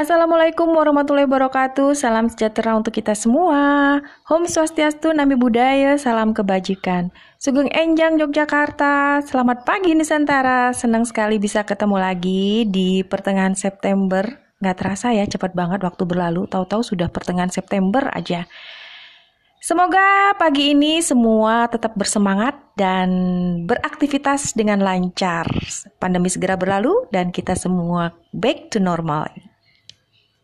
Assalamualaikum warahmatullahi wabarakatuh. Salam sejahtera untuk kita semua. Home Swastiastu, Nami Budaya, salam kebajikan. Sugeng Enjang Yogyakarta. Selamat pagi Nusantara. Senang sekali bisa ketemu lagi di pertengahan September. Gak terasa ya, cepat banget waktu berlalu. Tahu-tahu sudah pertengahan September aja. Semoga pagi ini semua tetap bersemangat dan beraktivitas dengan lancar. Pandemi segera berlalu dan kita semua back to normal.